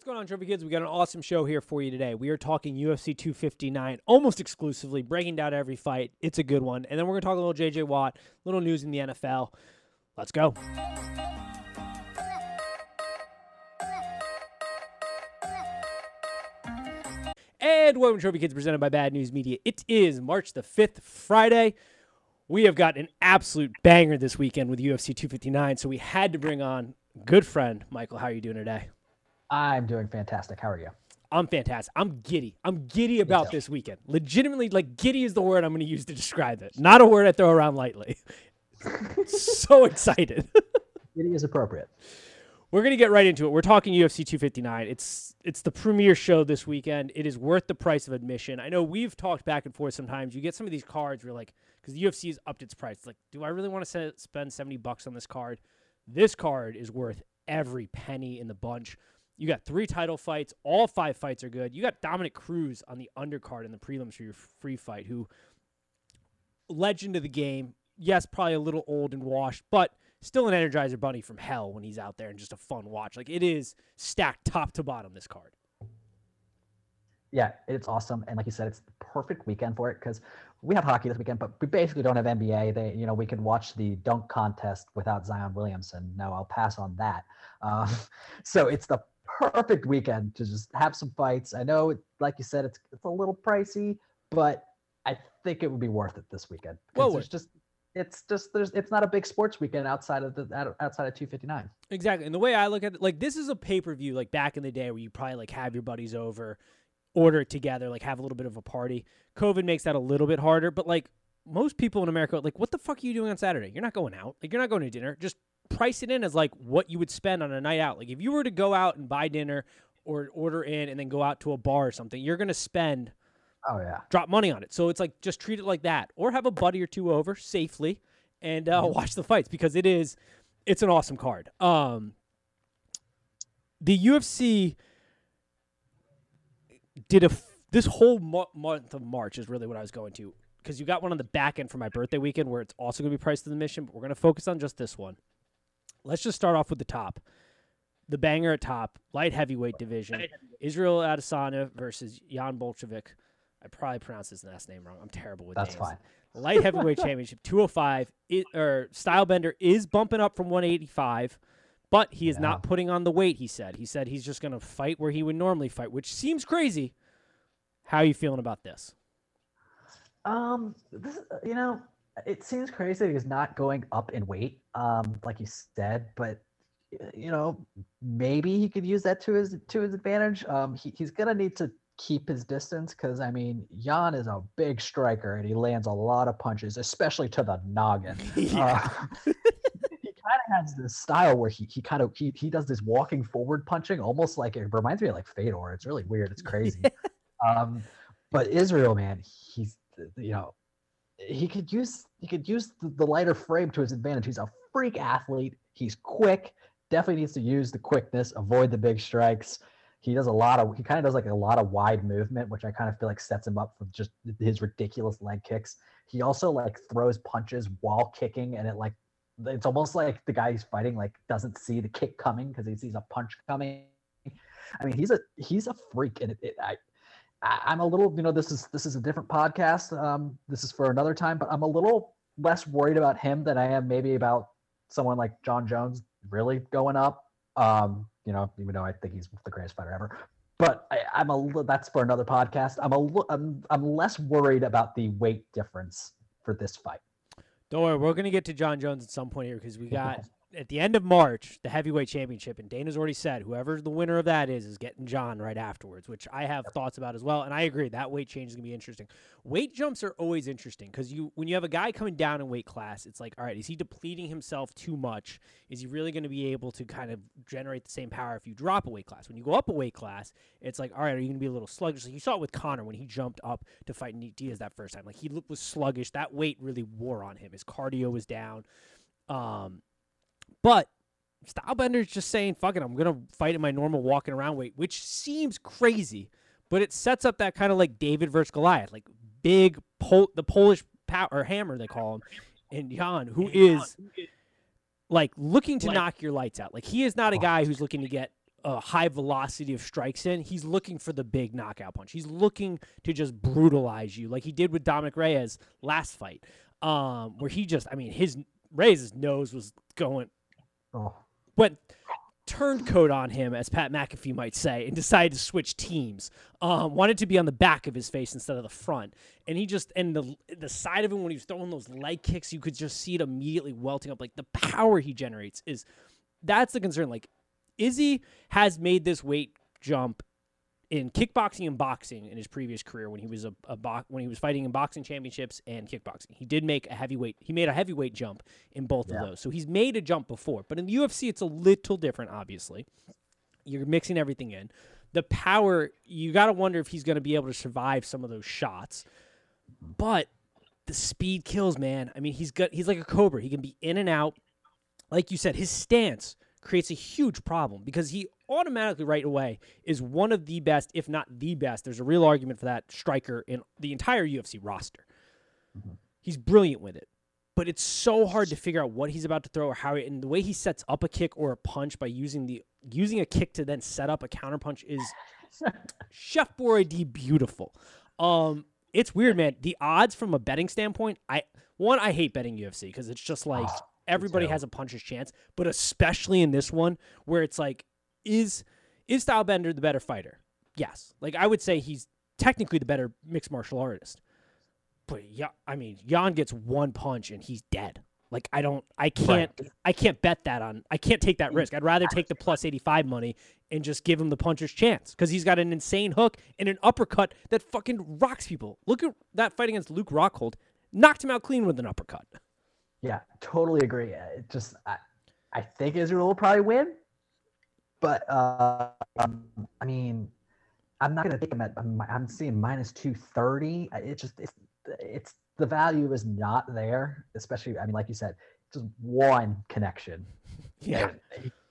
What's going on, Trophy Kids? We got an awesome show here for you today. We are talking UFC 259 almost exclusively, breaking down every fight. It's a good one. And then we're going to talk a little JJ Watt, little news in the NFL. Let's go. And welcome to Trophy Kids presented by Bad News Media. It is March the 5th, Friday. We have got an absolute banger this weekend with UFC 259, so we had to bring on good friend Michael. How are you doing today? I'm doing fantastic. How are you? I'm fantastic. I'm giddy. I'm giddy about this weekend. Legitimately, like giddy is the word I'm going to use to describe it. Not a word I throw around lightly. so excited. giddy is appropriate. We're going to get right into it. We're talking UFC 259. It's it's the premier show this weekend. It is worth the price of admission. I know we've talked back and forth sometimes. You get some of these cards where like cuz the UFC has upped its price. like, do I really want to spend 70 bucks on this card? This card is worth every penny in the bunch. You got three title fights. All five fights are good. You got Dominick Cruz on the undercard in the prelims for your free fight, who legend of the game. Yes, probably a little old and washed, but still an Energizer Bunny from hell when he's out there and just a fun watch. Like it is stacked top to bottom. This card. Yeah, it's awesome, and like you said, it's the perfect weekend for it because we have hockey this weekend, but we basically don't have NBA. They, you know, we can watch the dunk contest without Zion Williamson. No, I'll pass on that. Um, so it's the perfect weekend to just have some fights. I know, like you said, it's it's a little pricey, but I think it would be worth it this weekend. Well, there's just it's just there's it's not a big sports weekend outside of the outside of 259 exactly. And the way i look at it like this is a pay-per-view like back in the day where you probably like have your buddies over order it together like have a little bit of a party. Covid makes that a little bit harder but like most people in america like what the fuck are you doing on saturday? You're not going out. Like you're not going to dinner. Just price it in as like what you would spend on a night out. Like if you were to go out and buy dinner or order in and then go out to a bar or something, you're going to spend oh yeah, drop money on it. So it's like just treat it like that or have a buddy or two over safely and uh, mm-hmm. watch the fights because it is it's an awesome card. Um the UFC did a this whole mo- month of March is really what I was going to because you got one on the back end for my birthday weekend where it's also going to be priced to the mission, but we're going to focus on just this one. Let's just start off with the top. The banger at top, light heavyweight division. Israel Adesanya versus Jan Blachowicz. I probably pronounced his last name wrong. I'm terrible with That's names. fine. Light heavyweight championship 205 it, or Stylebender is bumping up from 185, but he is yeah. not putting on the weight, he said. He said he's just going to fight where he would normally fight, which seems crazy. How are you feeling about this? Um, this, you know, it seems crazy that he's not going up in weight, um, like you said, but you know, maybe he could use that to his to his advantage. Um, he, he's gonna need to keep his distance because I mean, Jan is a big striker and he lands a lot of punches, especially to the noggin. Yeah. Uh, he kind of has this style where he he kind of he he does this walking forward punching, almost like it reminds me of like Fedor. It's really weird. It's crazy. um, but Israel, man, he's you know he could use he could use the, lighter frame to his advantage. He's a freak athlete. He's quick. Definitely needs to use the quickness, avoid the big strikes. He does a lot of he kind of does like a lot of wide movement, which I kind of feel like sets him up for just his ridiculous leg kicks. He also like throws punches while kicking, and it like it's almost like the guy he's fighting like doesn't see the kick coming because he sees a punch coming. I mean, he's a he's a freak, and it, it, I I, am a little, you know, this is this is a different podcast. Um, this is for another time, but I'm a little less worried about him than I am maybe about someone like Jon Jones really going up. Um, you know, even though I think he's the greatest fighter ever. But I, am a that's for another podcast. I'm a I'm I'm less worried about the weight difference for this fight. Don't worry, we're gonna get to Jon Jones at some point here because we got at the end of March, the heavyweight championship, and Dana's already said whoever the winner of that is is getting Jon right afterwards, which I have thoughts about as well. And I agree that weight change is gonna be interesting. Weight jumps are always interesting because you when you have a guy coming down in weight class, it's like, all right, is he depleting himself too much? Is he really gonna be able to kind of generate the same power if you drop a weight class? When you go up a weight class, it's like, all right, are you gonna be a little sluggish? Like you saw it with Conor when he jumped up to fight Nate Diaz that first time. Like he was sluggish. That weight really wore on him. His cardio was down. Um, but Stylebender's just saying, fuck it, I'm going to fight in my normal walking around weight, which seems crazy, but it sets up that kind of like David versus Goliath, like big, Pol- the Polish power, or hammer, they call him, and Jan, who is like looking to knock your lights out. Like he is not a guy who's looking to get a high velocity of strikes in, he's looking for the big knockout punch. He's looking to just brutalize you, like he did with Dominick Reyes last fight, um, where he just, I mean, his Reyes' nose was going Oh, went turncoat on him, as Pat McAfee might say, and decided to switch teams. Um, wanted to be on the back of his face instead of the front, and he just and the the side of him when he was throwing those leg kicks, you could just see it immediately welting up. Like the power he generates is that's the concern. Like Izzy has made this weight jump in kickboxing and boxing in his previous career when he was a, a bo- when he was fighting in boxing championships and kickboxing. He did make a heavyweight he made a heavyweight jump in both Yeah. of those. So he's made a jump before. But in the UFC it's a little different obviously. You're mixing everything in. The power you got to wonder if he's going to be able to survive some of those shots. But the speed kills, man. I mean, he's got he's like a cobra. He can be in and out. Like you said, his stance creates a huge problem because he automatically right away is one of the best, if not the best. There's a real argument for that striker in the entire UFC roster. He's brilliant with it, but it's so hard to figure out what he's about to throw or how. He, And the way he sets up a kick or a punch by using the using a kick to then set up a counter punch is Chef Boyardee beautiful. Um, it's weird, man. The odds from a betting standpoint, I one I hate betting UFC because it's just like everybody has a puncher's chance, but especially in this one where it's like, is is Stylebender the better fighter? Yes. Like I would say he's technically the better mixed martial artist. But yeah, I mean, Jan gets one punch and he's dead. Like I don't, I can't, I can't bet that on. I can't take that risk. I'd rather take the plus eighty five money and just give him the puncher's chance because he's got an insane hook and an uppercut that fucking rocks people. Look at that fight against Luke Rockhold, knocked him out clean with an uppercut. Yeah, totally agree. Uh, It just, I, I think Israel will probably win, but uh, um, I mean, I'm not gonna take him at. I'm, I'm seeing minus two thirty. It just, it's, it's the value is not there. Especially, I mean, like you said, just one connection. Yeah,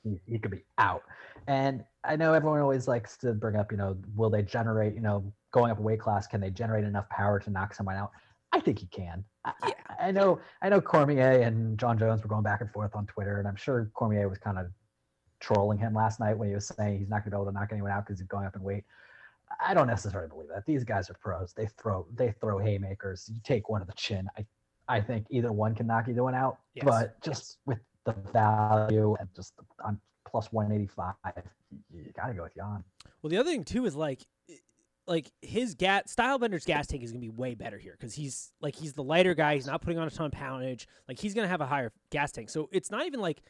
he, he could be out. And I know everyone always likes to bring up, you know, will they generate, you know, going up a weight class, can they generate enough power to knock someone out? I think he can. I, I- know, I know Cormier and Jon Jones were going back and forth on Twitter, and I'm sure Cormier was kind of trolling him last night when he was saying he's not going to be able to knock anyone out because he's going up in weight. I don't necessarily believe that. These guys are pros. They throw, they throw haymakers. You take one of the chin. I, I think either one can knock either one out. Yes. But just with the value and just on plus 185, you got to go with Jan. Well, the other thing too is like, like his gas Stylebender's gas tank is gonna be way better here because he's like he's the lighter guy. He's not putting on a ton of poundage. Like he's gonna have a higher gas tank. So it's not even like,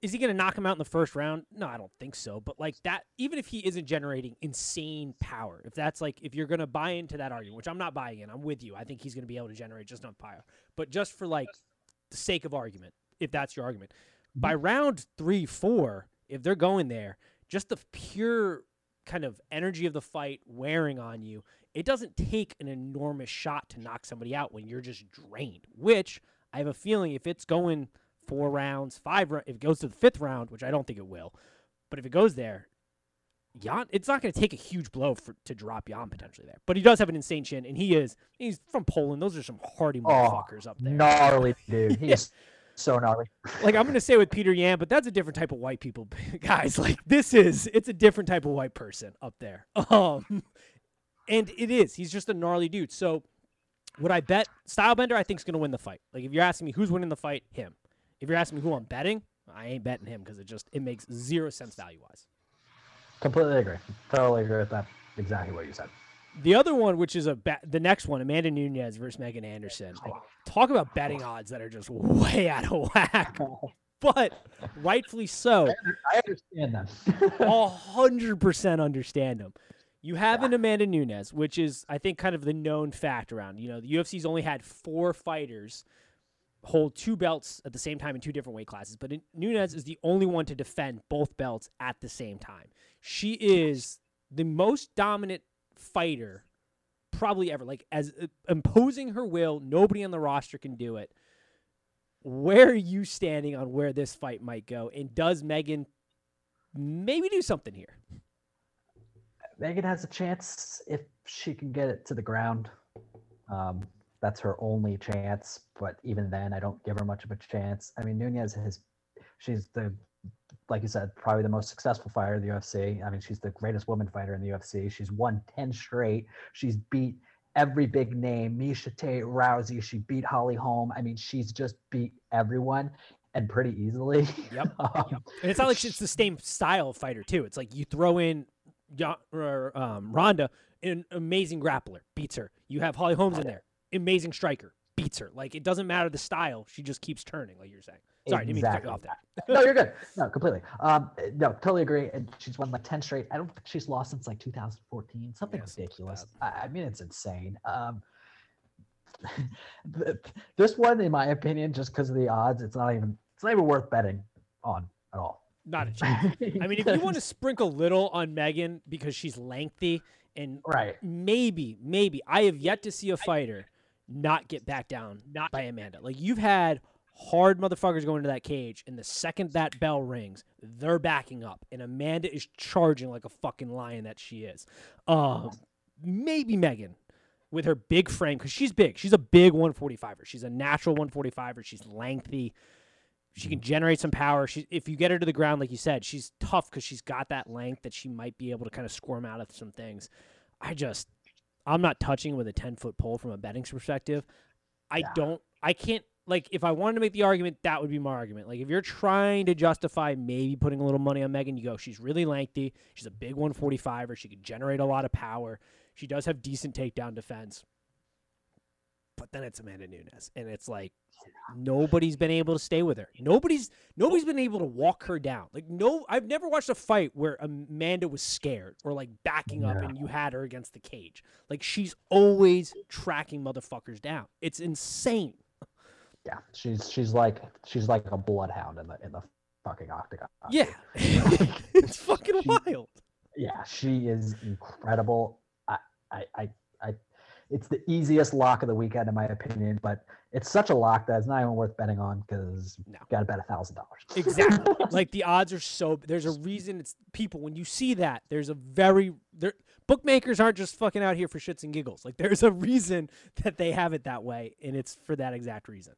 is he gonna knock him out in the first round? No, I don't think so. But like that, even if he isn't generating insane power, if that's like if you're gonna buy into that argument, which I'm not buying in, I'm with you. I think he's gonna be able to generate just enough power. But just for like the sake of argument, if that's your argument, by mm-hmm. round three, four, if they're going there, just the pure kind of energy of the fight wearing on you, it doesn't take an enormous shot to knock somebody out when you're just drained. Which I have a feeling if it's going four rounds, five, if it goes to the fifth round, which I don't think it will, but if it goes there, Jan, it's not going to take a huge blow for to drop Jan potentially there. But he does have an insane chin, and he is he's from Poland. Those are some hardy motherfuckers up there. Gnarly dude. He's so gnarly. like I'm gonna say with Peter Yan, but that's a different type of white people, guys. Like this is it's a different type of white person up there. Um, and it is. He's just a gnarly dude. So would I bet Stylebender? I think is gonna win the fight. Like if you're asking me who's winning the fight, him. If you're asking me who I'm betting, I ain't betting him because it just it makes zero sense value wise. Completely agree. Totally agree with that. Exactly what you said. The other one, which is a ba- the next one, Amanda Nunes versus Megan Anderson. Like, talk about betting odds that are just way out of whack, oh. but rightfully so. I understand them. a hundred percent understand them. You have an Amanda Nunes, which is I think kind of the known fact around. You know, the UFC's only had four fighters hold two belts at the same time in two different weight classes, but Nunes is the only one to defend both belts at the same time. She is the most dominant fighter probably ever. Like as uh, imposing her will, nobody on the roster can do it. Where are you standing on where this fight might go? And does Megan maybe do something here? Megan has a chance if she can get it to the ground. Um, that's her only chance. But even then, I don't give her much of a chance. I mean, Nunes has, she's the like you said, probably the most successful fighter in the UFC. I mean, she's the greatest woman fighter in the UFC. She's won 10 straight. She's beat every big name, Miesha Tate, Rousey. She beat Holly Holm. I mean, she's just beat everyone and pretty easily. Yep. um, And it's not like it's the same style fighter too. It's like you throw in um, Ronda, an amazing grappler, beats her. You have Holly Holmes in there, amazing striker, beats her. Like it doesn't matter the style; she just keeps turning, like you're saying. Sorry, didn't mean to cut you off there. no, you're good. No, completely. Um, no, totally agree. And she's won like 10 straight. I don't think she's lost since like 2014, something Yeah, something ridiculous. I, I mean, it's insane. Um, this one, in my opinion, just because of the odds, it's not even it's not even worth betting on at all. Not a chance. I mean, if you want to sprinkle little on Megan because she's lengthy and right, maybe, maybe I have yet to see a fighter not get back down not by Amanda. Like you've had hard motherfuckers go into that cage, and the second that bell rings, they're backing up, and Amanda is charging like a fucking lion that she is. Um, maybe Megan with her big frame because she's big. She's a big 145er. She's a natural 145er. She's lengthy. She can generate some power. She, if you get her to the ground, like you said, she's tough because she's got that length that she might be able to kind of squirm out of some things. I just, I'm not touching with a 10 foot pole from a betting perspective. I Yeah. don't, I can't, like, if I wanted to make the argument, that would be my argument. Like, if you're trying to justify maybe putting a little money on Megan, you go, she's really lengthy. She's a big 145er. She can generate a lot of power. She does have decent takedown defense. But then it's Amanda Nunes. And it's like, nobody's been able to stay with her. Nobody's nobody's been able to walk her down. Like no, I've never watched a fight where Amanda was scared or like backing up and you had her against the cage. Like she's always tracking motherfuckers down. It's insane. yeah, she's she's like she's like a bloodhound in the in the fucking octagon. Yeah, it's fucking wild. yeah, she is incredible. I, I, I, I, it's the easiest lock of the weekend in my opinion, but it's such a lock that it's not even worth betting on because No. you got to bet a thousand dollars. Exactly. like the odds are so. There's a reason. It's people when you see that. There's a very there. Bookmakers aren't just fucking out here for shits and giggles. Like there's a reason that they have it that way, and it's for that exact reason.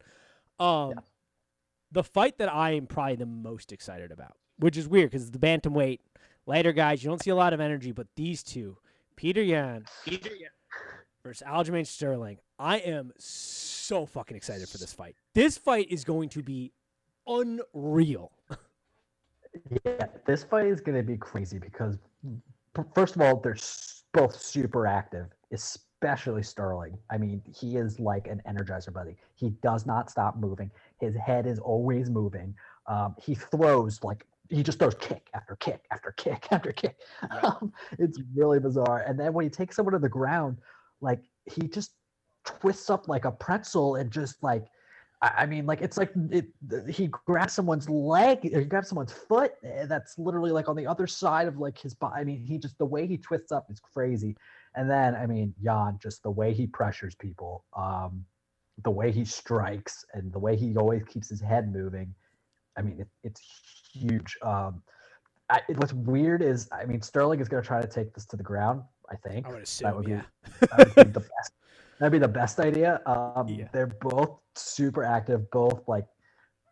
Um, Yeah. the fight that I am probably the most excited about, which is weird because the bantamweight lighter guys, you don't see a lot of energy, but these two, Peter Yan, versus Aljamain Sterling, I am so fucking excited for this fight. This fight is going to be unreal. Yeah, this fight is going to be crazy because, first of all, they're both super active, especially Sterling. I mean, he is like an energizer buddy. He does not stop moving. His head is always moving. Um, he throws like he just throws kick after kick after kick after kick. Um, it's really bizarre. And then when he takes someone to the ground, like he just twists up like a pretzel and just like I mean, like it's like it. He grabs someone's leg, he grabs someone's foot. eh, That's literally like on the other side of like his body. I mean, he just the way he twists up is crazy. And then, I mean, Jan, just the way he pressures people, um, the way he strikes, and the way he always keeps his head moving. I mean, it, it's huge. Um, I, what's weird is, I mean, Sterling is going to try to take this to the ground. I think I would that assume, would be yeah. that would be the best. That'd be the best idea. Um, Yeah. They're both super active, both like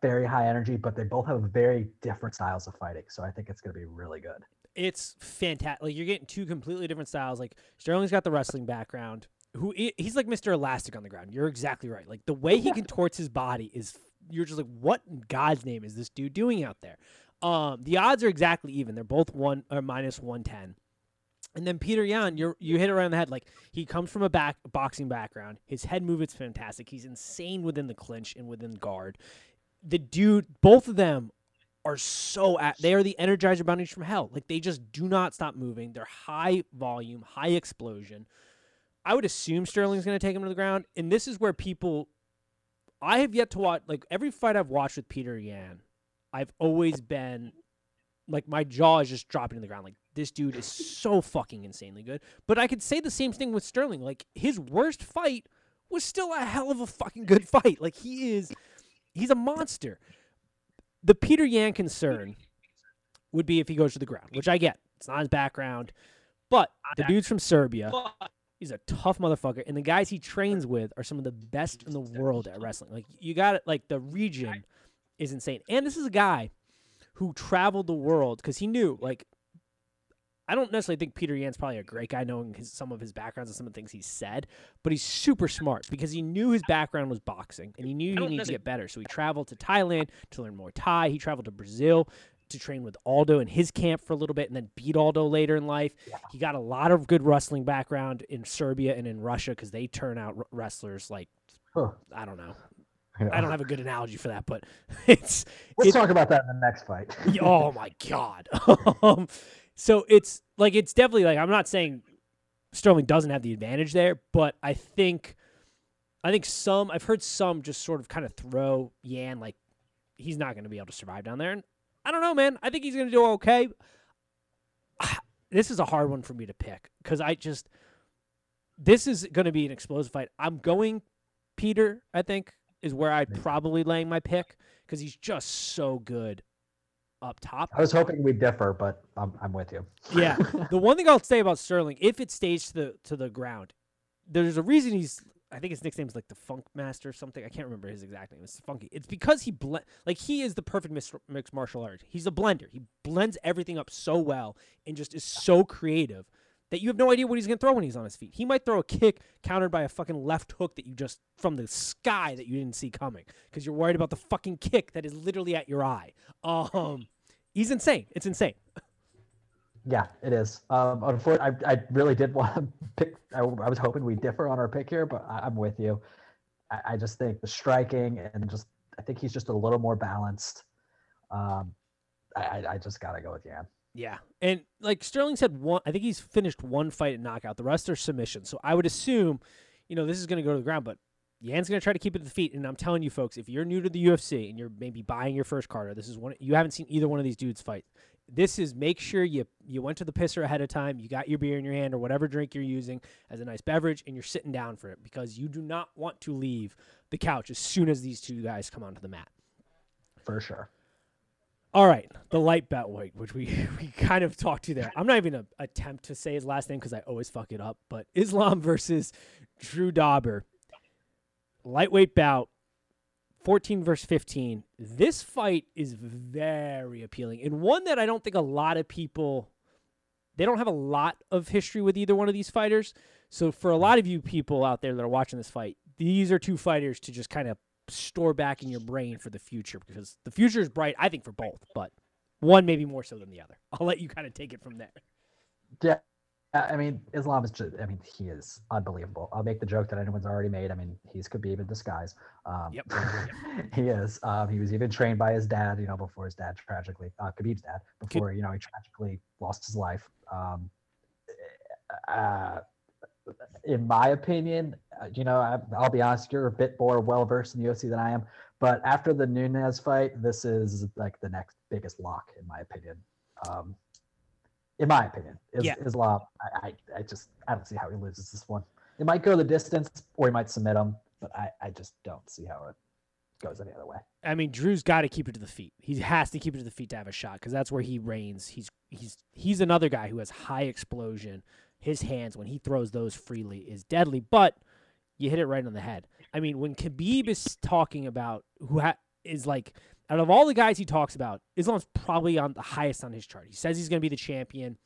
very high energy, but they both have very different styles of fighting. So I think it's going to be really good. It's fantastic. Like you're getting two completely different styles. Like Sterling's got the wrestling background. Who he's like Mr. Elastic on the ground. You're exactly right. Like the way he contorts his body is you're just like, what in God's name is this dude doing out there? Um, the odds are exactly even. They're both one or minus one ten. And then Peter Yan, you you hit it right on the head. Like he comes from a back boxing background. His head movement's fantastic. He's insane within the clinch and within guard. The dude, both of them are so at they are the energizer bunnies from hell. Like they just do not stop moving. They're high volume, high explosion. I would assume Sterling's going to take him to the ground, and this is where people. I have yet to watch like every fight I've watched with Peter Yan. I've always been like my jaw is just dropping to the ground. Like this dude is so fucking insanely good. But I could say the same thing with Sterling. Like his worst fight was still a hell of a fucking good fight. Like he is, he's a monster. The Peter Yan concern would be if he goes to the ground, which I get. It's not his background, but the dude's from Serbia. He's a tough motherfucker, and the guys he trains with are some of the best in the world at wrestling. Like you got it. Like the region is insane, and this is a guy who traveled the world because he knew like I don't necessarily think Peter Yan's probably a great guy, knowing his, some of his backgrounds and some of the things he said, but he's super smart because he knew his background was boxing and he knew he needed to get better. So he traveled to Thailand to learn more Thai. He traveled to Brazil to train with Aldo in his camp for a little bit and then beat Aldo later in life. He got a lot of good wrestling background in Serbia and in Russia because they turn out r- wrestlers like, Huh. I don't know. Yeah. I don't have a good analogy for that, but it's Let's it- talk about that in the next fight. Oh my god. um, so it's like it's definitely like I'm not saying Sterling doesn't have the advantage there, but I think I think some I've heard some just sort of kind of throw Yan like he's not going to be able to survive down there, and I don't know, man. I think he's going to do okay. This is a hard one for me to pick because I just this is going to be an explosive fight. I'm going Peter. I think is where I'd probably laying my pick because he's just so good up top. I was hoping we'd differ, but I'm, I'm with you. Yeah. the one thing I'll say about Sterling, if it stays to the to the ground, there's a reason he's. I think his nickname's like the Funk Master or something. I can't remember his exact name. It's Funky. It's because he blend like he is the perfect mixed martial artist. He's a blender. He blends everything up so well and just is so creative that you have no idea what he's gonna throw when he's on his feet. He might throw a kick countered by a fucking left hook that you just from the sky that you didn't see coming because you're worried about the fucking kick that is literally at your eye. Um, he's insane. It's insane. Yeah, it is. Um, unfortunately, I, I really did want to pick. I, I was hoping we differ on our pick here, but I, I'm with you. I, I just think the striking and just I think he's just a little more balanced. Um, I, I, just gotta go with Yan. Yeah. And like Sterling said one I think he's finished one fight at knockout. The rest are submissions. So I would assume, you know, this is gonna go to the ground, but Yan's gonna try to keep it at the feet. And I'm telling you folks, if you're new to the UFC and you're maybe buying your first card, or this is one you haven't seen either one of these dudes fight. This is make sure you you went to the pisser ahead of time, you got your beer in your hand or whatever drink you're using as a nice beverage, and you're sitting down for it because you do not want to leave the couch as soon as these two guys come onto the mat. for sure. All right, the light bet weight, which we we kind of talked to there. I'm not even gonna attempt to say his last name because I always fuck it up. But Islam versus Drew Dober, lightweight bout, 14 versus 15. This fight is very appealing and one that I don't think a lot of people. They don't have a lot of history with either one of these fighters. So for a lot of you people out there that are watching this fight, these are two fighters to just kind of store back in your brain for the future because the future is bright, I think, for both, but one maybe more so than the other. I'll let you kind of take it from there. Yeah, I mean, Islam is just, I mean, he is unbelievable. I'll make the joke that anyone's already made. I mean, he's Khabib in disguise. Um, Yep. he is. Um, he was even trained by his dad, you know, before his dad tragically, uh, Khabib's dad, before, you know, he tragically lost his life. Um, uh, in my opinion, uh, you know, I, I'll be honest, you're a bit more well versed in the UFC than I am. But after the Nunes fight, this is like the next biggest lock, in my opinion. Um, in my opinion, is, Yeah. Islam. I, I, I just I don't see how he loses this one. It might go the distance, or he might submit him, but I, I just don't see how it goes any other way. I mean, Drew's got to keep it to the feet. He has to keep it to the feet to have a shot because that's where he reigns. He's he's he's another guy who has high explosion. His hands when he throws those freely is deadly, but you hit it right on the head. I mean, when Khabib is talking about who ha- is like out of all the guys he talks about, Islam's probably on the highest on his chart. He says he's going to be the champion.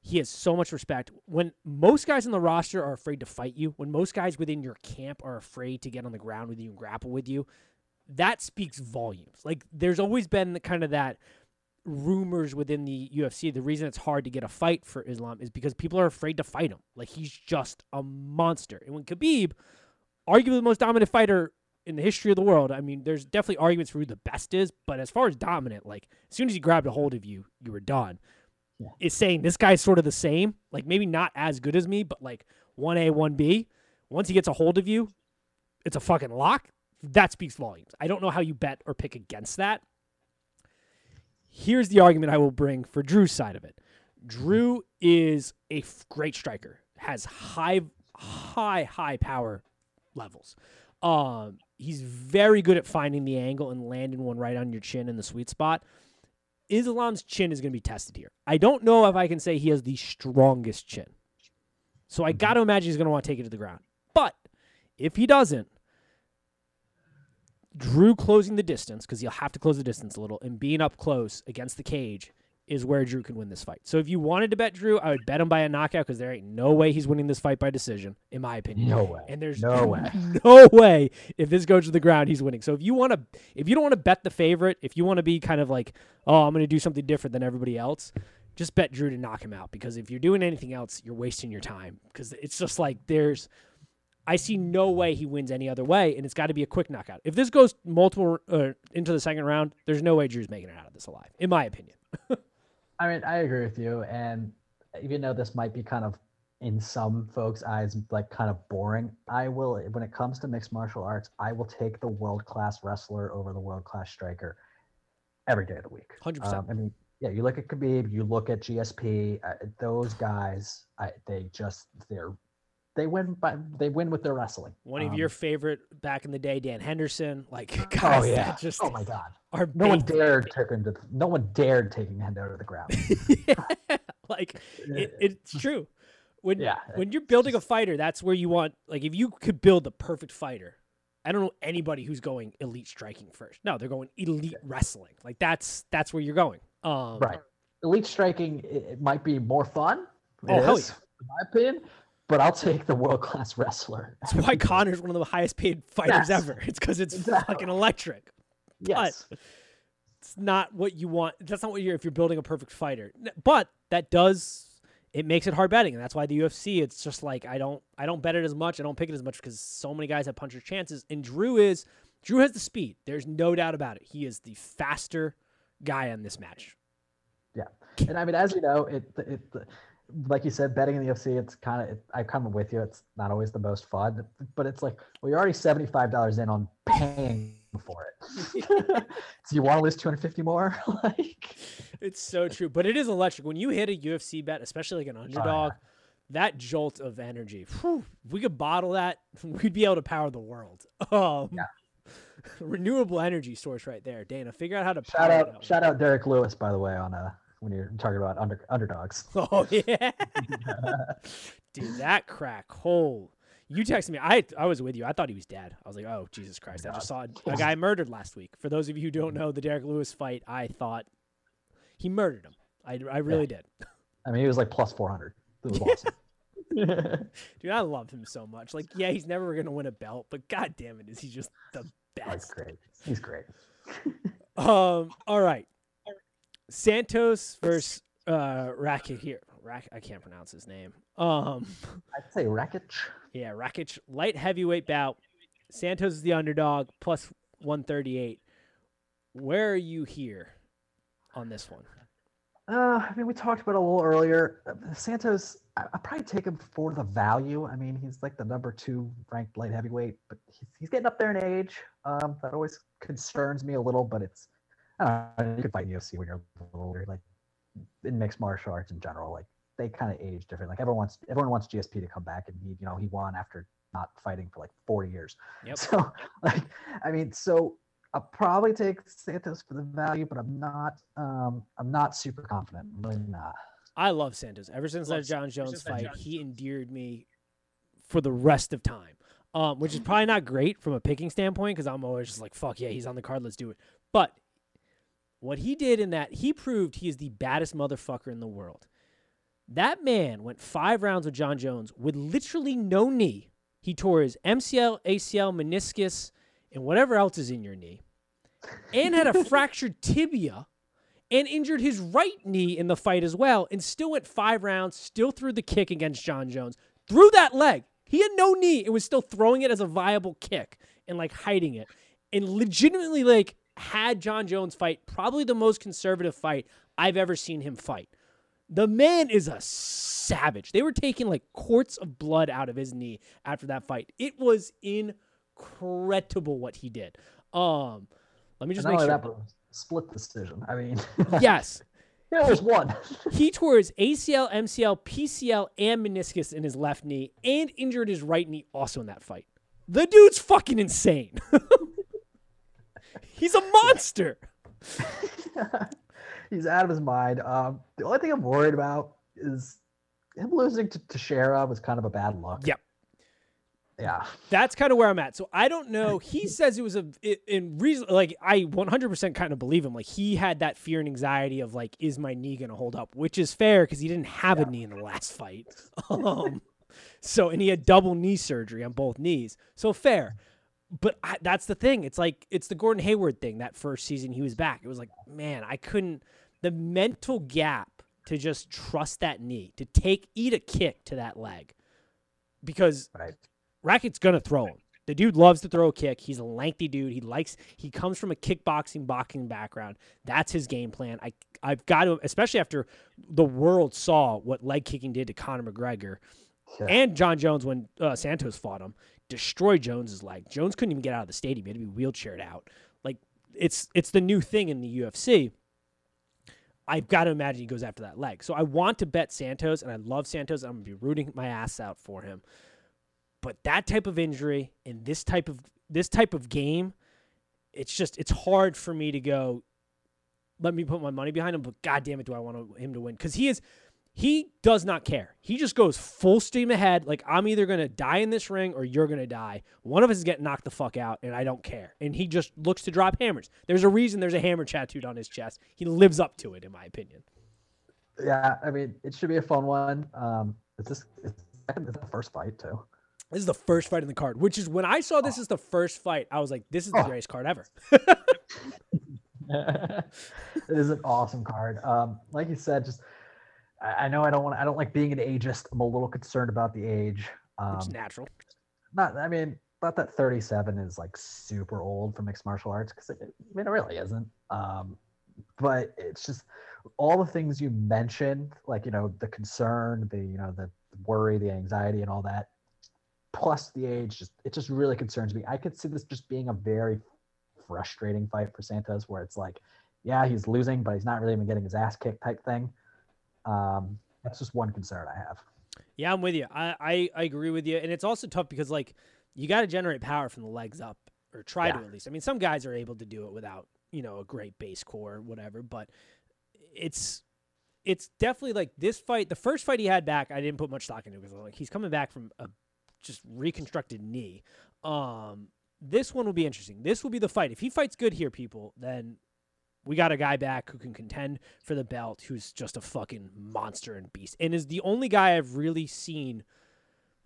He has so much respect. When most guys on the roster are afraid to fight you, when most guys within your camp are afraid to get on the ground with you and grapple with you, that speaks volumes. Like there's always been the kind of that rumors within the UFC. The reason it's hard to get a fight for Islam is because people are afraid to fight him. Like he's just a monster. And when Khabib, arguably the most dominant fighter in the history of the world, I mean, there's definitely arguments for who the best is, but as far as dominant, like as soon as he grabbed a hold of you, you were done. Yeah. It's saying this guy's sort of the same, like maybe not as good as me, but like 1A, 1B. Once he gets a hold of you, it's a fucking lock. That speaks volumes. I don't know how you bet or pick against that. Here's the argument I will bring for Drew's side of it. Drew is a f- great striker, has high, high, high power levels. Um, he's very good at finding the angle and landing one right on your chin in the sweet spot. Islam's chin is going to be tested here. I don't know if I can say he has the strongest chin. So I Mhm. got to imagine he's going to want to take it to the ground. But if he doesn't, Drew closing the distance because he'll have to close the distance a little, and being up close against the cage is where Drew can win this fight. So if you wanted to bet Drew, I would bet him by a knockout because there ain't no way he's winning this fight by decision, in my opinion. No way. And there's No way. no way if this goes to the ground he's winning. So if you want to, if you don't want to bet the favorite, if you want to be kind of like, oh, I'm going to do something different than everybody else, just bet Drew to knock him out because if you're doing anything else, you're wasting your time because it's just like there's. I see no way he wins any other way, and it's got to be a quick knockout. If this goes multiple uh, into the second round, there's no way Drew's making it out of this alive, in my opinion. I mean, I agree with you. And even though this might be kind of in some folks' eyes like kind of boring, I will when it comes to mixed martial arts, I will take the world class wrestler over the world class striker every day of the week. 100%. Um, I mean, yeah, you look at Khabib, you look at GSP, uh, those guys, I, they just they're they win by they win with their wrestling. One of Um, your favorite back in the day, Dan Henderson, like guys oh yeah, just oh my god, are no one dared take him to no one dared taking him down to the ground. like it, it's true. When Yeah, when you're building a fighter, that's where you want. Like if you could build the perfect fighter, I don't know anybody who's going elite striking first. No, they're going elite wrestling. Like that's that's where you're going. Um, Right. Elite striking it, it might be more fun. Oh, hell is, In my opinion, but I'll take the world class wrestler. That's why Conor's one of the highest paid fighters Yes. ever. It's because it's Exactly. fucking electric. Yes. It's not what you want. That's not what you're if you're building a perfect fighter. But that does it makes it hard betting, and that's why the UFC. It's just like I don't I don't bet it as much. I don't pick it as much because so many guys have puncher chances. And Drew is Drew has the speed. There's no doubt about it. He is the faster guy on this match. Yeah, and I mean, as you know, it it like you said, betting in the UFC, it's kind of it, I come with you. It's not always the most fun, but it's like, well, you're already seventy five dollars in on paying for it. so you want to lose two hundred fifty more? like, It's so true, but it is electric when you hit a UFC bet, especially like an underdog. That jolt of energy, whew, if we could bottle that, we'd be able to power the world. Um, Yeah. renewable energy source right there, Dana. Figure out how to shout power out, shout out Derrick Lewis, by the way, on uh when you're talking about under underdogs. Oh yeah, dude, that crack hole. You texted me. I I was with you. I thought he was dead. I was like, oh Jesus Christ! I just saw a guy murdered last week. For those of you who don't know the Derrick Lewis fight, I thought he murdered him. I, I really did. I mean, he was like plus four hundred. It was awesome. Dude, I love him so much. Like, yeah, he's never gonna win a belt, but god damn it, is he just the best? He's great. He's great. Um, all right. Santos versus uh Rakic here. Rak I can't pronounce his name. Um I'd say Rakic. yeah, Rakic light heavyweight bout. Santos is the underdog plus 138. Where are you here on this one? Uh, I mean, we talked about it a little earlier. Uh, Santos, I, I'd probably take him for the value. I mean, he's like the number two ranked light heavyweight, but he's, he's getting up there in age. Um, that always concerns me a little, but it's, I know, you could fight in UFC when you're a little older, like in mixed martial arts in general. Like they kind of age different. Like everyone wants, everyone wants GSP to come back, and he, you know, he won after not fighting for like 40 years. Yep. So, like, I mean, so I'll probably take Santos for the value, but I'm not. Um, I'm not super confident. I'm really not. I love Santos. Ever since Love that John Santos. Jones fight, John he endeared me for the rest of time. Um, which is probably not great from a picking standpoint because I'm always just like, fuck yeah, he's on the card, let's do it. But what he did in that, he proved he is the baddest motherfucker in the world. That man went five rounds with Jon Jones with literally no knee. He tore his MCL, ACL, meniscus, and whatever else is in your knee, and had a fractured tibia and injured his right knee in the fight as well, and still went five rounds, still threw the kick against Jon Jones, threw that leg. He had no knee and was still throwing it as a viable kick and like hiding it, and legitimately like had Jon Jones fight probably the most conservative fight I've ever seen him fight. The man is a savage. They were taking like quarts of blood out of his knee after that fight. It was incredible what he did. Um, let me just make sure. that, but it was split decision. I mean, yes, yeah, there's one. he tore his ACL, MCL, PCL, and meniscus in his left knee, and injured his right knee also in that fight. The dude's fucking insane. He's a monster. He's out of his mind. Um, the only thing I'm worried about is him losing to Teixeira was kind of a bad look. Yep. yeah. That's kind of where I'm at. So I don't know. He says it was a in reason like I 100% kind of believe him. Like he had that fear and anxiety of like, is my knee gonna hold up? Which is fair because he didn't have Yeah. a knee in the last fight. Um, so and he had double knee surgery on both knees. So fair. But I, that's the thing. It's like it's the Gordon Hayward thing. That first season he was back, it was like, man, I couldn't. The mental gap to just trust that knee to take eat a kick to that leg, because Right. Rakic's gonna throw him. The dude loves to throw a kick. He's a lengthy dude. He likes. He comes from a kickboxing, boxing background. That's his game plan. I I've got to, especially after the world saw what leg kicking did to Conor McGregor Yeah. and Jon Jones when uh, Santos fought him. Destroyed Jones's leg. Jones couldn't even get out of the stadium. He had to be wheelchaired out. Like it's it's the new thing in the UFC. I've got to imagine he goes after that leg. So I want to bet Santos, and I love Santos. I'm gonna be rooting my ass out for him. But that type of injury in this type of this type of game, it's just it's hard for me to go. Let me put my money behind him, but god damn it, do I want him to win? Because he is he does not care. He just goes full steam ahead. Like I'm either gonna die in this ring or you're gonna die. One of us is getting knocked the fuck out, and I don't care. And he just looks to drop hammers. There's a reason there's a hammer tattooed on his chest. He lives up to it, in my opinion. Yeah, I mean, it should be a fun one. Um, is this is the first fight too? This is the first fight in the card, which is when I saw this as the first fight, I was like, this is the Oh. greatest card ever. it is an awesome card. Um, like you said, just I, I know I don't want I don't like being an ageist. I'm a little concerned about the age. Um, Which is natural. not I mean, not that 37 is like super old for mixed martial arts because I mean it really isn't. Um, but it's just all the things you mentioned, like you know the concern, the you know the worry, the anxiety, and all that, plus the age. Just it just really concerns me. I could see this just being a very frustrating fight for Santos, where it's like, yeah, he's losing, but he's not really even getting his ass kicked type thing. Um, that's just one concern I have. Yeah, I'm with you. I, I, I agree with you. And it's also tough because like you got to generate power from the legs up or try to at least. I mean, some guys are able to do it without, you know, a great base core or whatever, but it's it's definitely like this fight, the first fight he had back, I didn't put much stock into because like he's coming back from a just reconstructed knee. Um this one will be interesting. This will be the fight. If he fights good here, people, then we got a guy back who can contend for the belt, who's just a fucking monster and beast, and is the only guy I've really seen.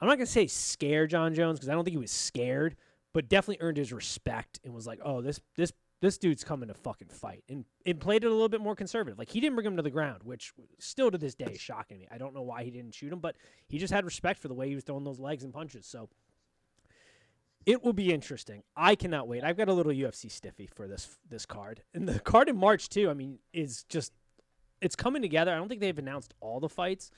I'm not gonna say scare Jon Jones because I don't think he was scared, but definitely earned his respect and was like, "Oh, this this this dude's coming to fucking fight," and and played it a little bit more conservative. Like he didn't bring him to the ground, which still to this day is shocking me. I don't know why he didn't shoot him, but he just had respect for the way he was throwing those legs and punches. So it will be interesting. I cannot wait. I've got a little UFC stiffy for this this card, and the card in March too. I mean, is just it's coming together. I don't think they've announced all the fights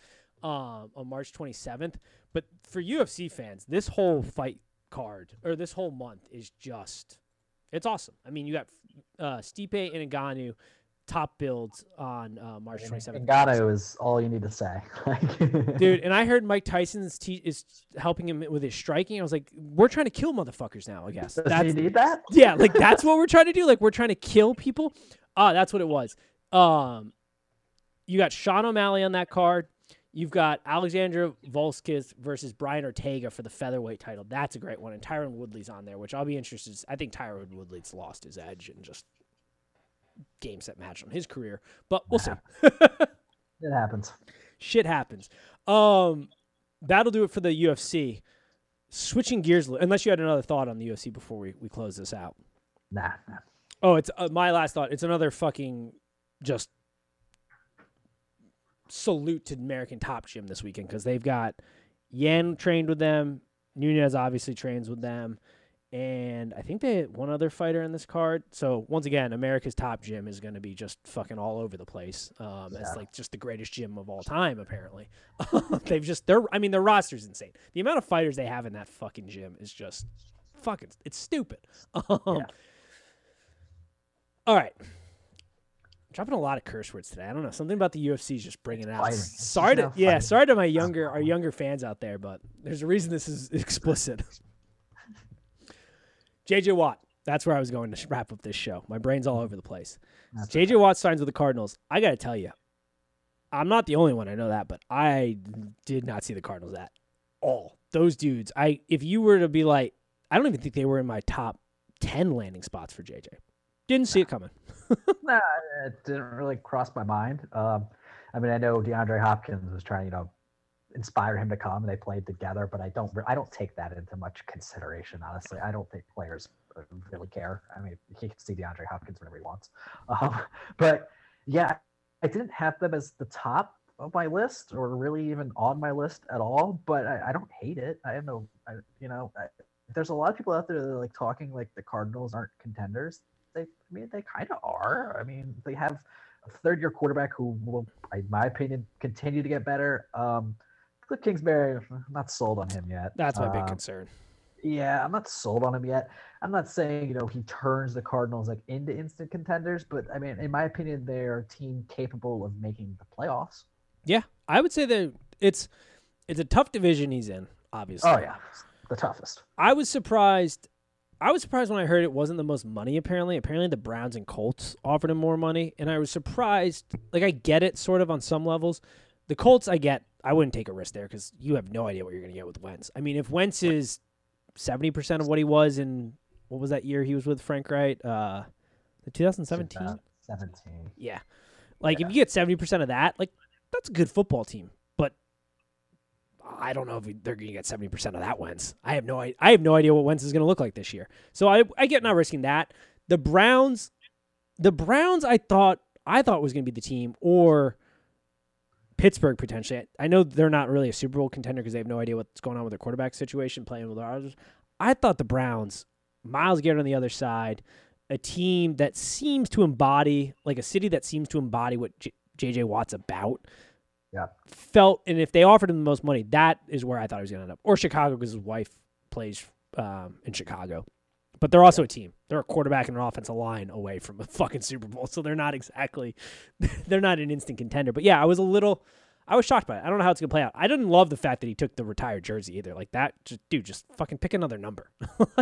um, on March 27th, but for UFC fans, this whole fight card or this whole month is just it's awesome. I mean, you got uh, Stipe and Ngannou top builds on uh, March 27th. Ngannou is all you need to say. Dude, and I heard Mike Tyson's te- is helping him with his striking. I was like, we're trying to kill motherfuckers now. I guess Does that's he need that? yeah, like that's what we're trying to do. Like we're trying to kill people. Ah, that's what it was. Um, you got Sean O'Malley on that card. You've got Alexandra Volskis versus Brian Ortega for the featherweight title. That's a great one. And Tyron Woodley's on there, which I'll be interested. I think Tyron Woodley's lost his edge and just game set match on his career, but we'll see. It happens. Shit happens. Um, that'll do it for the UFC. Switching gears, unless you had another thought on the UFC before we, we close this out. Nah. nah. Oh, it's uh, my last thought. It's another fucking just salute to American Top Gym this weekend because they've got Yan trained with them. Nunes obviously trains with them. And I think they had one other fighter in this card. So once again, America's Top Gym is going to be just fucking all over the place. Um, It's like just the greatest gym of all time, apparently. They've just their I mean their roster's insane. The amount of fighters they have in that fucking gym is just fucking it's stupid. Um, Yeah. All right. Dropping a lot of curse words today. I don't know. Something about the UFC is just bringing it out. Sorry to yeah, sorry to my younger our younger fans out there, but there's a reason this is explicit. JJ Watt. That's where I was going to wrap up this show. My brain's all over the place. That's JJ Watt signs with the Cardinals. I got to tell you, I'm not the only one. I know that, but I did not see the Cardinals at all those dudes, I if you were to be like, I don't even think they were in my top ten landing spots for JJ. Didn't see it coming. nah, it didn't really cross my mind. Um, I mean, I know DeAndre Hopkins was trying, to, you know, inspire him to come. And they played together, but I don't, I don't take that into much consideration. Honestly, I don't think players uh, really care. I mean, he can see DeAndre Hopkins whenever he wants. Um, but yeah, I didn't have them as the top of my list or really even on my list at all. But I, I don't hate it. I have no, I, you know, I, there's a lot of people out there that are like talking like the Cardinals aren't contenders. They, I mean, they kind of are. I mean, they have a third year quarterback who will, in my opinion, continue to get better. Um, Kliff Kingsbury, I'm not sold on him yet. That's my big Um, concern. yeah, I'm not sold on him yet. I'm not saying, you know, he turns the Cardinals like into instant contenders, but I mean, in my opinion, they're a team capable of making the playoffs. Yeah, I would say that it's it's a tough division he's in. Obviously. Oh yeah, the toughest. I was surprised. I was surprised when I heard it wasn't the most money. Apparently, apparently the Browns and Colts offered him more money, and I was surprised. Like I get it, sort of on some levels. The Colts, I get. I wouldn't take a risk there because you have no idea what you're going to get with Wentz. I mean, if Wentz is seventy percent of what he was in what was that year he was with Frank Reich, uh, the 2017. 17. Yeah, like if you get seventy percent of that, like that's a good football team. But I don't know if they're going to get seventy percent of that Wentz. I have no I have no idea what Wentz is going to look like this year. So I I get not risking that. The Browns, the Browns, I thought I thought was going to be the team or. Pittsburgh potentially. I know they're not really a Super Bowl contender because they have no idea what's going on with their quarterback situation playing with others. I thought the Browns, Myles Garrett on the other side, a team that seems to embody, like a city that seems to embody what J- JJ Watt's about. Yeah. Felt, and if they offered him the most money, that is where I thought he was going to end up. Or Chicago because his wife plays um, in Chicago. But they're also a team. They're a quarterback and an offensive line away from a fucking Super Bowl. So they're not exactly, they're not an instant contender. But yeah, I was a little, I was shocked by it. I don't know how it's going to play out. I didn't love the fact that he took the retired jersey either. Like that, just, dude, just fucking pick another number.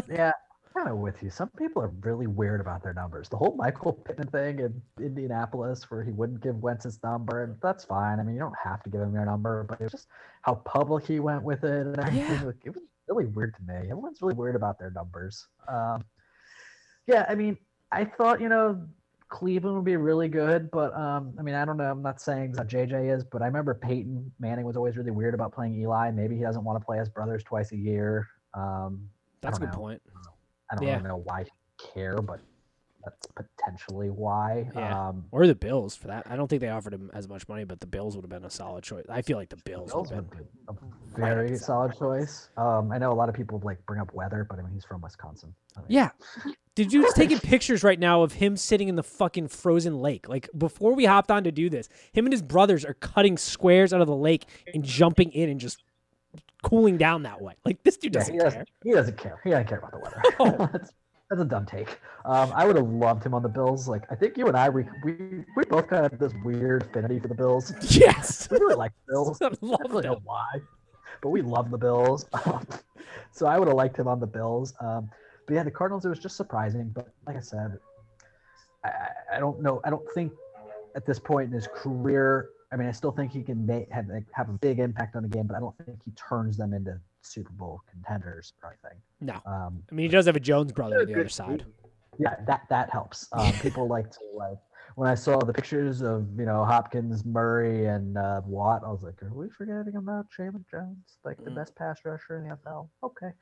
Yeah, I'm kind of with you. Some people are really weird about their numbers. The whole Michael Pittman thing in Indianapolis, where he wouldn't give Wentz his number, and that's fine. I mean, you don't have to give him your number, but it's just how public he went with it and everything. Yeah. Like, it was really weird to me. Everyone's really weird about their numbers. Um, yeah, I mean, I thought you know Cleveland would be really good, but um, I mean, I don't know. I'm not saying that JJ is, but I remember Peyton Manning was always really weird about playing Eli. Maybe he doesn't want to play his brothers twice a year. Um, That's a good know. point. I don't Yeah. really know why he care, but that's potentially why. Yeah. Um, Or the Bills for that. I don't think they offered him as much money, but the Bills would have been a solid choice. I feel like the Bills, Bills would have been. a very solid choice. Um, I know a lot of people like bring up weather, but I mean he's from Wisconsin. I mean, Yeah. Did you taking pictures right now of him sitting in the fucking frozen lake? Like before we hopped on to do this, him and his brothers are cutting squares out of the lake and jumping in and just cooling down that way. Like this dude doesn't he care. doesn't. He doesn't care. He doesn't care about the weather. Oh. that's, a dumb take. Um, I would have loved him on the Bills. Like I think you and I, we we, we both kind of have this weird affinity for the Bills. Yes. We really like the Bills. I I love don't really know why, but we love the Bills. so I would have liked him on the Bills. Um, but yeah, the Cardinals. It was just surprising. But like I said, I, I- I don't know. I don't think at this point in his career. I mean, I still think he can make, have like, have a big impact on the game, but I don't think he turns them into Super Bowl contenders or anything. No. Um, I mean, he does have a Jones brother on the other side. yeah, that that helps. Um, people like to like when I saw the pictures of you know Hopkins, Murray, and uh, Watt. I was like, are we forgetting about Shaman Jones, like the Mm. best pass rusher in the NFL? Okay.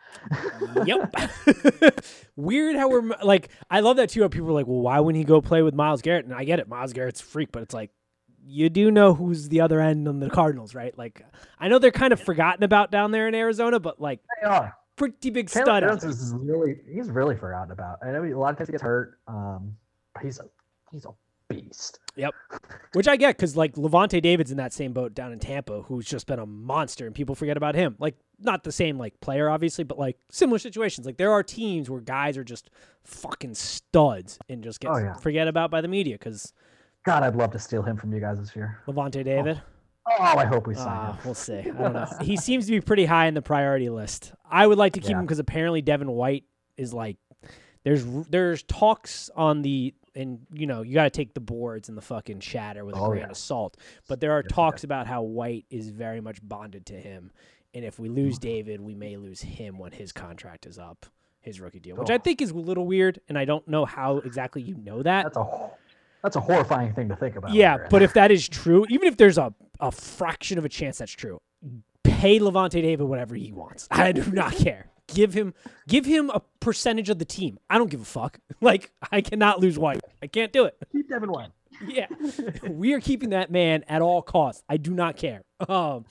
yep. Weird how we're like. I love that too. How people are like, "Well, why wouldn't he go play with Myles Garrett?" And I get it. Myles Garrett's a freak, but it's like you do know who's the other end on the Cardinals, right? Like I know they're kind of forgotten about down there in Arizona, but like They are. pretty big Caleb stud. out Jones there. is really he's really forgotten about. I know he- a lot of times he gets hurt. Um, but he's a he's a beast. Yep, which I get because like Lavonte David's in that same boat down in Tampa, who's just been a monster, and people forget about him. Like not the same like player, obviously, but like similar situations. Like there are teams where guys are just fucking studs and just get Oh, yeah. forget about by the media because God, I'd love to steal him from you guys this year. Lavonte David. Oh, I hope we sign Uh, him. we'll see. I don't know. he seems to be pretty high in the priority list. I would like to keep Yeah. him because apparently Devin White is like there's there's talks on the and you know you got to take the boards and the fucking shatter with a Oh, grain yeah. of salt. But there are talks about how White is very much bonded to him, and if we Mm. lose David, we may lose him when his contract is up, his rookie deal, which I Oh. think is a little weird, and I don't know how exactly you know that. That's a that's a horrifying thing to think about. Yeah, but if that is true, even if there's a, a fraction of a chance that's true, pay Lavonte David whatever he wants. I do not care. Give him give him a percentage of the team. I don't give a fuck. Like I cannot lose White. I can't do it. keep Devin White. Yeah. we are keeping that man at all costs. I do not care. Um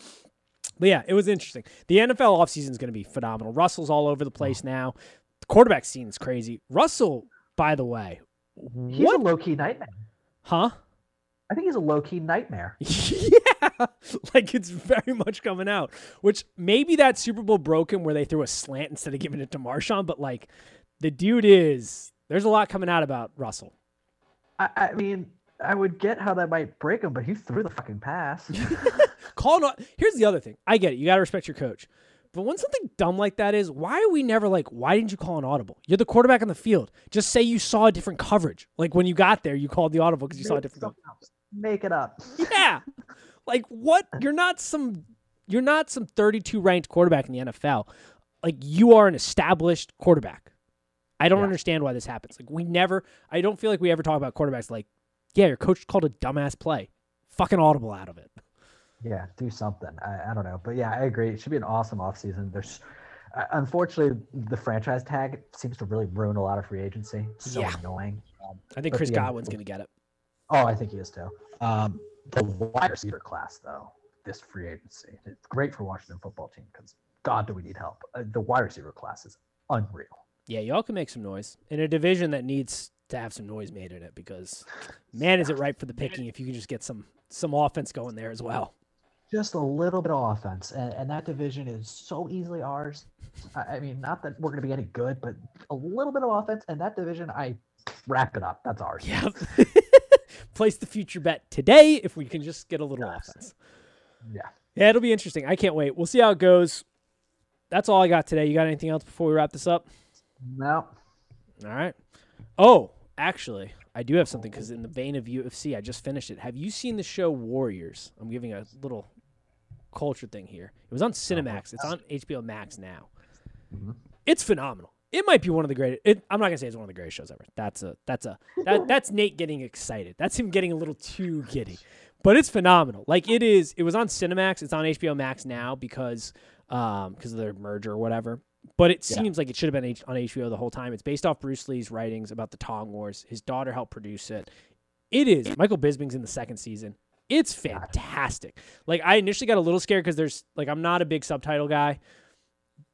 but yeah, it was interesting. The NFL offseason is going to be phenomenal. Russell's all over the place now. The quarterback scene is crazy. Russell, by the way, He's what? a low key nightmare. Huh? I think he's a low key nightmare. yeah, like it's very much coming out. Which maybe that Super Bowl broke him where they threw a slant instead of giving it to Marshawn, but like the dude is there's a lot coming out about Russell. I, I mean, I would get how that might break him, but he threw the fucking pass. Call not. here's the other thing. I get it. You got to respect your coach. But when something dumb like that is, why are we never like, why didn't you call an audible? You're the quarterback on the field. Just say you saw a different coverage. Like when you got there, you called the audible because you saw a different coverage. Make it up. Yeah. like what? You're not some you're not some 32 ranked quarterback in the NFL. Like you are an established quarterback. I don't Yeah. understand why this happens. Like we never I don't feel like we ever talk about quarterbacks like, yeah, your coach called a dumbass play. Fucking audible out of it. Yeah, do something. I, I don't know, but yeah, I agree. It should be an awesome offseason. There's, uh, unfortunately, the franchise tag seems to really ruin a lot of free agency. It's so Yeah. annoying. Um, I think Chris Godwin's gonna get it. oh, I think he is too. Um, the wide receiver class, though, this free agency, it's great for Washington football team because God, do we need help? Uh, the wide receiver class is unreal. Yeah, y'all can make some noise in a division that needs to have some noise made in it because man, is it ripe for the picking if you can just get some some offense going there as well. Just a little bit of offense, and, and that division is so easily ours. I, I mean, not that we're going to be any good, but a little bit of offense, and that division, I wrap it up. That's ours. Yeah. Place the future bet today if we can just get a little Yes. offense. Yeah. Yeah, it'll be interesting. I can't wait. We'll see how it goes. That's all I got today. You got anything else before we wrap this up? No. All right. Oh, actually, I do have something because in the vein of UFC, I just finished it. Have you seen the show Warriors? I'm giving a little culture thing here. It was on Cinemax. It's on HBO Max now. Mhm. It's phenomenal. It might be one of the greatest. It, I'm not gonna say it's one of the greatest shows ever. That's a that's a that, that's Nate getting excited. That's him getting a little too giddy. But it's phenomenal. Like it is. It was on Cinemax. It's on HBO Max now because um because of their merger or whatever. But it Yeah. seems like it should have been H- on HBO the whole time. It's based off Bruce Lee's writings about the Tong Wars. His daughter helped produce it. It is. Michael Bisping's in the second season. It's fantastic. Like I initially got a little scared because there's like I'm not a big subtitle guy,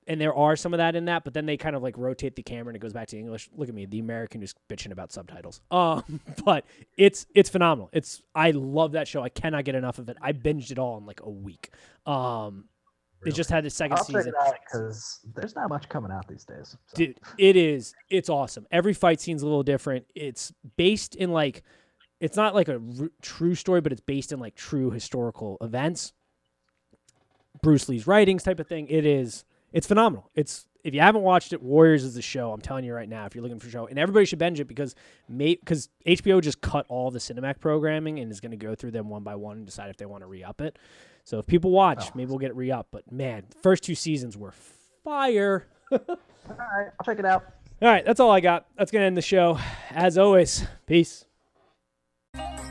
and there are some of that in that. But then they kind of like rotate the camera and it goes back to English. Look at me, the American who's bitching about subtitles. Um, but it's it's phenomenal. It's I love that show. I cannot get enough of it. I binged it all in like a week. Um, it just had the 2nd I'll season. because there's not much coming out these days. so. Dude, it is. It's awesome. Every fight scene's a little different. It's based in like, it's not like a r- true story, but it's based in like true historical events. Bruce Lee's writings type of thing. It is. It's phenomenal. It's if you haven't watched it, Warriors is the show. I'm telling you right now, if you're looking for a show, and everybody should binge it because may because HBO just cut all the Cinemax programming and is going to go through them one by one and decide if they want to re up it. So if people watch, Oh. maybe we'll get re up. But man, first two seasons were fire. All right, I'll check it out. All right, that's all I got. That's going to end the show. As always, peace. Thank you.